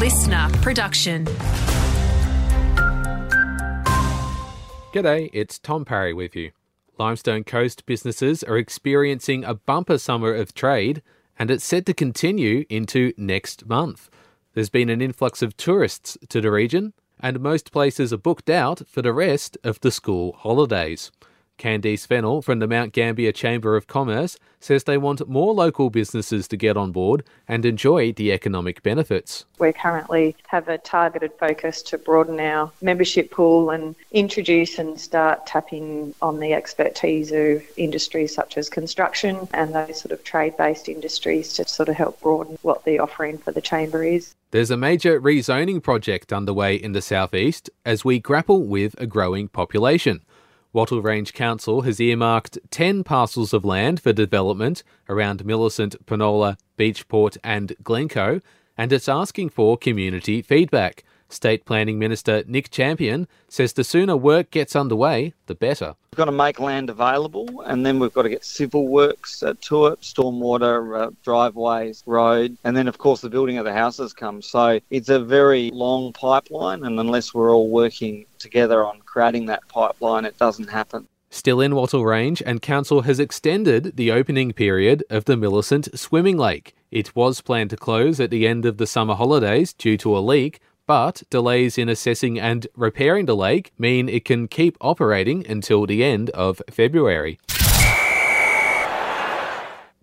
listener production. G'day, it's Tom Parry with you. Limestone Coast businesses are experiencing a bumper summer of trade, and it's set to continue into next month. There's been an influx of tourists to the region, and most places are booked out for the rest of the school holidays. Candice Fennell from the Mount Gambier Chamber of Commerce says they want more local businesses to get on board and enjoy the economic benefits. We currently have a targeted focus to broaden our membership pool and introduce and start tapping on the expertise of industries such as construction and those sort of trade based industries to sort of help broaden what the offering for the Chamber is. There's a major rezoning project underway in the southeast as we grapple with a growing population. Wattle Range Council has earmarked 10 parcels of land for development around Millicent, Penola, Beachport, and Glencoe, and it's asking for community feedback. State Planning Minister Nick Champion says the sooner work gets underway, the better. We've got to make land available and then we've got to get civil works uh, to it, stormwater, uh, driveways, road, and then of course the building of the houses comes. So it's a very long pipeline and unless we're all working together on creating that pipeline, it doesn't happen. Still in Wattle Range, and Council has extended the opening period of the Millicent Swimming Lake. It was planned to close at the end of the summer holidays due to a leak, but delays in assessing and repairing the lake mean it can keep operating until the end of February.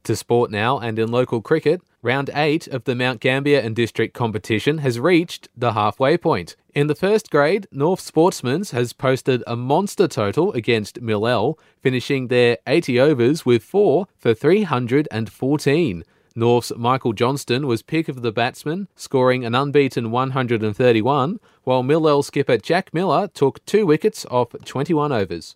To sport now and in local cricket, round 8 of the Mount Gambier and District competition has reached the halfway point. In the first grade, North Sportsman's has posted a monster total against Millell, finishing their 80 overs with 4 for 314. North's Michael Johnston was pick of the batsmen, scoring an unbeaten 131, while Millell skipper Jack Miller took two wickets off 21 overs.